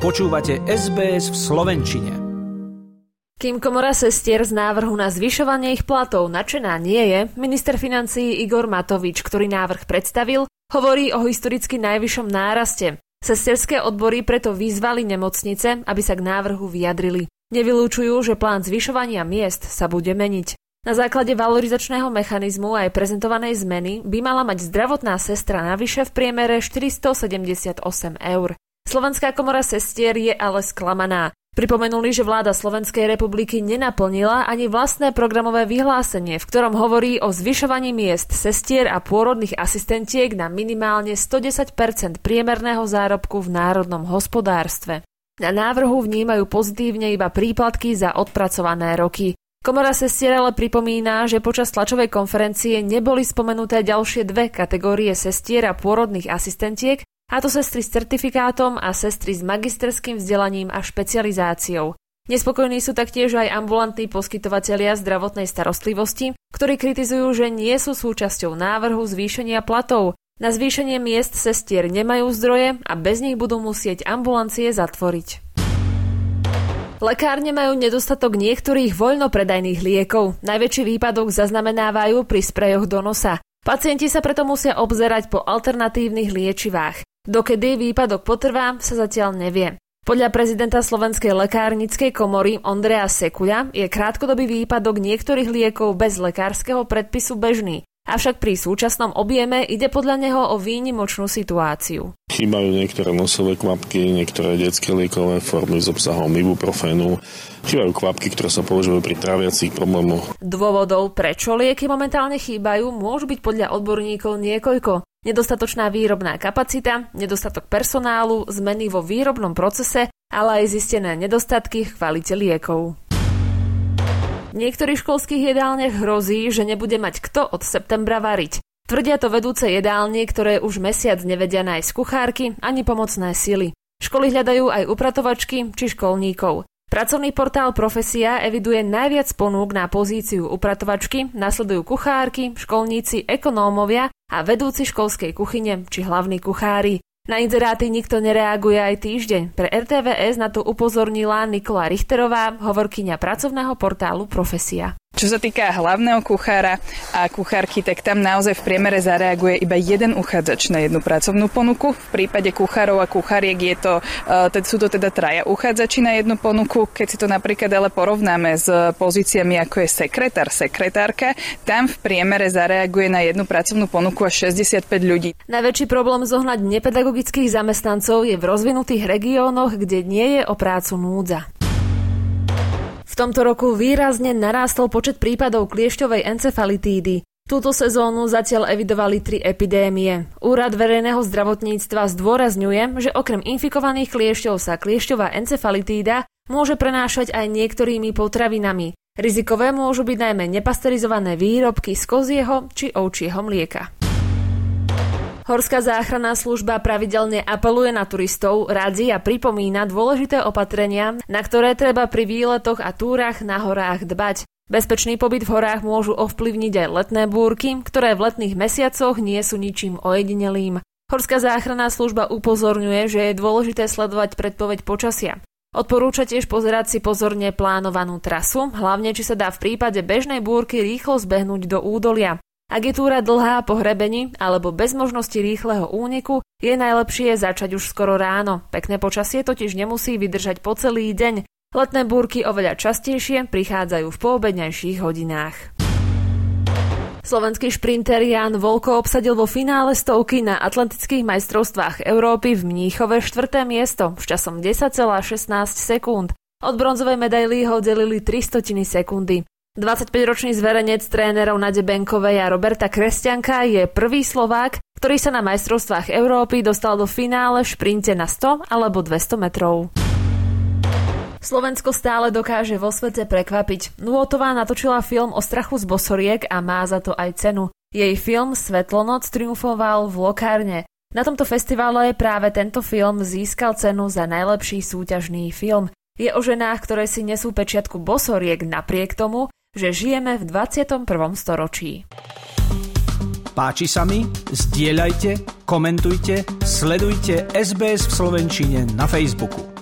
Počúvate SBS v Slovenčine. Kým komora sestier z návrhu na zvyšovanie ich platov nadšená nie je, minister financií Igor Matovič, ktorý návrh predstavil, hovorí o historicky najvyššom náraste. Sesterské odbory preto vyzvali nemocnice, aby sa k návrhu vyjadrili. Nevylúčujú, že plán zvyšovania miest sa bude meniť. Na základe valorizačného mechanizmu aj prezentovanej zmeny by mala mať zdravotná sestra navyše v priemere 478 eur. Slovenská komora sestier je ale sklamaná. Pripomenuli, že vláda Slovenskej republiky nenaplnila ani vlastné programové vyhlásenie, v ktorom hovorí o zvyšovaní miest sestier a pôrodných asistentiek na minimálne 110% priemerného zárobku v národnom hospodárstve. Na návrhu vnímajú pozitívne iba príplatky za odpracované roky. Komora sestier ale pripomína, že počas tlačovej konferencie neboli spomenuté ďalšie dve kategórie sestier a pôrodných asistentiek, a to sestry s certifikátom a sestry s magisterským vzdelaním a špecializáciou. Nespokojní sú taktiež aj ambulantní poskytovatelia zdravotnej starostlivosti, ktorí kritizujú, že nie sú súčasťou návrhu zvýšenia platov. Na zvýšenie miest sestier nemajú zdroje a bez nich budú musieť ambulancie zatvoriť. Lekárne majú nedostatok niektorých voľnopredajných liekov. Najväčší výpadok zaznamenávajú pri sprejoch do nosa. Pacienti sa preto musia obzerať po alternatívnych liečivách. Dokedy výpadok potrvá, sa zatiaľ nevie. Podľa prezidenta Slovenskej lekárnickej komory Ondreja Sekuľa je krátkodobý výpadok niektorých liekov bez lekárskeho predpisu bežný. Avšak pri súčasnom objeme ide podľa neho o výnimočnú situáciu. Chýbajú niektoré nosové kvapky, niektoré detské liekové formy s obsahom ibuprofénu, chýbajú kvapky, ktoré sa používajú pri tráviacich problémoch. Dôvodov, prečo lieky momentálne chýbajú, môžu byť podľa odborníkov niekoľko. Nedostatočná výrobná kapacita, nedostatok personálu, zmeny vo výrobnom procese, ale aj zistené nedostatky v kvalite liekov. V niektorých školských jedálniach hrozí, že nebude mať kto od septembra variť. Tvrdia to vedúce jedálne, ktoré už mesiac nevedia nájsť kuchárky ani pomocné sily. Školy hľadajú aj upratovačky či školníkov. Pracovný portál Profesia eviduje najviac ponúk na pozíciu upratovačky, nasledujú kuchárky, školníci, ekonómovia a vedúci školskej kuchyne či hlavní kuchári. Na inzeráty nikto nereaguje aj týždeň. Pre RTVS na to upozornila Nikola Richterová, hovorkyňa pracovného portálu Profesia. Čo sa týka hlavného kuchára a kuchárky, tak tam naozaj v priemere zareaguje iba jeden uchádzač na jednu pracovnú ponuku. V prípade kuchárov a kucháriek je to, uh, sú to teda traja uchádzači na jednu ponuku. Keď si to napríklad ale porovnáme s pozíciami ako je sekretár, sekretárka, tam v priemere zareaguje na jednu pracovnú ponuku až 65 ľudí. Najväčší problém zohnať nepedagogických zamestnancov je v rozvinutých regiónoch, kde nie je o prácu núdza. V tomto roku výrazne narástol počet prípadov kliešťovej encefalitídy. Túto sezónu zatiaľ evidovali tri epidémie. Úrad verejného zdravotníctva zdôrazňuje, že okrem infikovaných kliešťov sa kliešťová encefalitída môže prenášať aj niektorými potravinami. Rizikové môžu byť najmä nepasterizované výrobky z kozieho či ovčieho mlieka. Horská záchranná služba pravidelne apeluje na turistov, radí a pripomína dôležité opatrenia, na ktoré treba pri výletoch a túrach na horách dbať. Bezpečný pobyt v horách môžu ovplyvniť aj letné búrky, ktoré v letných mesiacoch nie sú ničím ojedinelým. Horská záchranná služba upozorňuje, že je dôležité sledovať predpoveď počasia. Odporúča tiež pozerať si pozorne plánovanú trasu, hlavne či sa dá v prípade bežnej búrky rýchlo zbehnúť do údolia. Ak je túra dlhá po hrebení alebo bez možnosti rýchleho úniku, je najlepšie začať už skoro ráno. Pekné počasie totiž nemusí vydržať po celý deň. Letné búrky oveľa častejšie prichádzajú v poobednejších hodinách. Slovenský šprinter Jan Volko obsadil vo finále stovky na Atlantických majstrovstvách Európy v Mníchove štvrté miesto v časom 10,16 sekúnd. Od bronzovej medaily ho delili 300 sekundy. 25-ročný zverenec trénerov Nade Benkovej a Roberta Kresťanka je prvý Slovák, ktorý sa na majstrovstvách Európy dostal do finále v šprinte na 100 alebo 200 metrov. Slovensko stále dokáže vo svete prekvapiť. Nuotová natočila film o strachu z bosoriek a má za to aj cenu. Jej film Svetlonoc triumfoval v Lokárne. Na tomto festivale práve tento film získal cenu za najlepší súťažný film. Je o ženách, ktoré si nesú pečiatku bosoriek napriek tomu, že žijeme v 21. storočí. Páči sa mi? Zdieľajte, komentujte, sledujte SBS v Slovenčine na Facebooku.